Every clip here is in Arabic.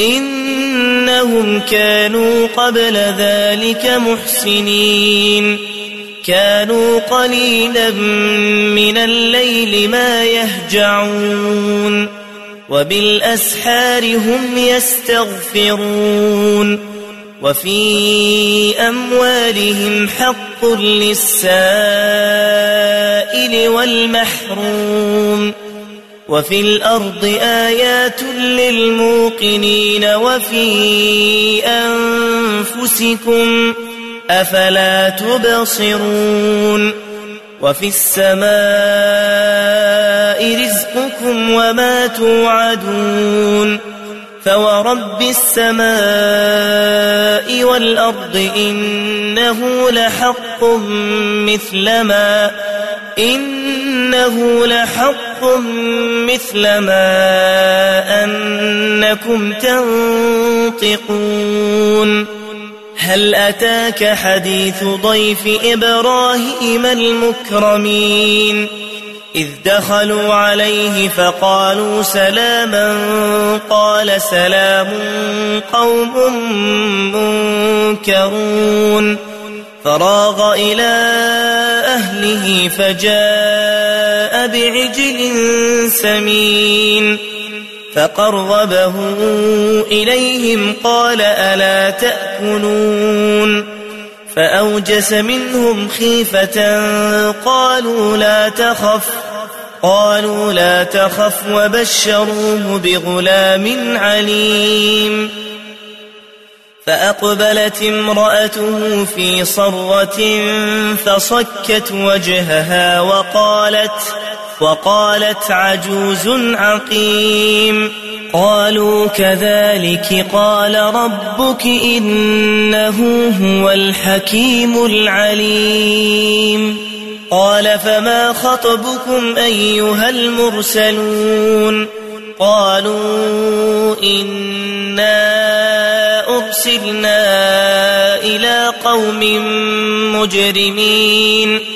إنهم كانوا قبل ذلك محسنين. كانوا قليلا من الليل ما يهجعون. وبالأسحار هم يستغفرون. وفي أموالهم حق للسائل والمحروم. وفي الأرض آيات للموقنين وفي أنفسكم أفلا تبصرون وفي السماء رزقكم وما توعدون فورب السماء والأرض إنه لحق مثل ما إنه لحق مثل ما أنكم تنطقون. هل أتاك حديث ضيف إبراهيم المكرمين؟ إذ دخلوا عليه فقالوا سلاما قال سلام قوم منكرون. فراغ إلى أهله فجاء بعجل سمين فقربه إليهم قال ألا تأكلون فأوجس منهم خيفة قالوا لا تخف قالوا لا تخف وبشروه بغلام عليم فأقبلت امرأته في صرة فصكت وجهها وقالت وقالت عجوز عقيم. قالوا كذلك قال ربك إنه هو الحكيم العليم. قال فما خطبكم أيها المرسلون؟ قالوا إنا أرسلنا إلى قوم مجرمين.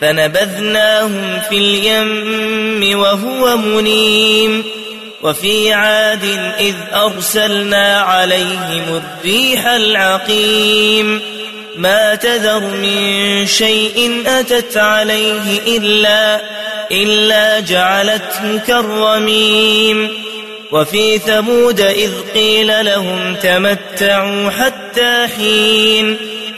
فنبذناهم في اليم وهو منيم وفي عاد إذ أرسلنا عليهم الريح العقيم ما تذر من شيء أتت عليه إلا إلا جعلته كالرميم وفي ثمود إذ قيل لهم تمتعوا حتى حين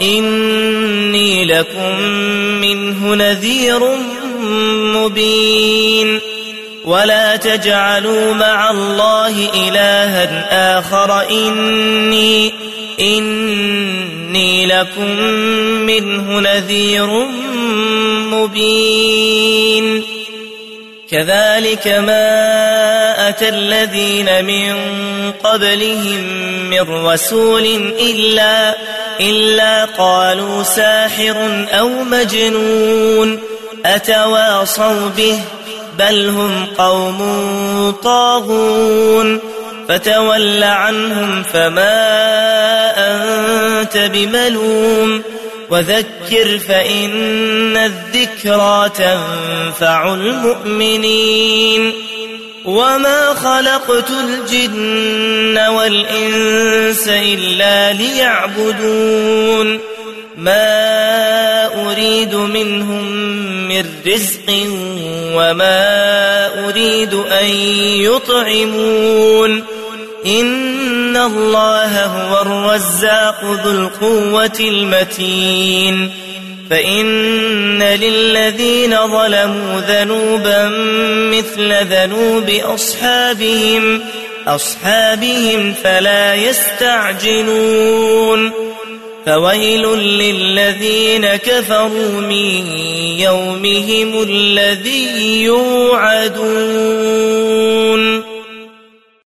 إني لكم منه نذير مبين. ولا تجعلوا مع الله إلها آخر. إني إني لكم منه نذير مبين. كذلك ما أتى الذين من قبلهم من رسول إلا إلا قالوا ساحر أو مجنون أتواصوا به بل هم قوم طاغون فتول عنهم فما أنت بملوم وذكر فإن الذكرى تنفع المؤمنين وما خلقت الجن والإنس إلا ليعبدون ما أريد منهم من رزق وما أريد أن يطعمون إن الله هو الرزاق ذو القوة المتين فإن للذين ظلموا ذنوبا مثل ذنوب أصحابهم أصحابهم فلا يستعجلون. فويل للذين كفروا من يومهم الذي يوعدون.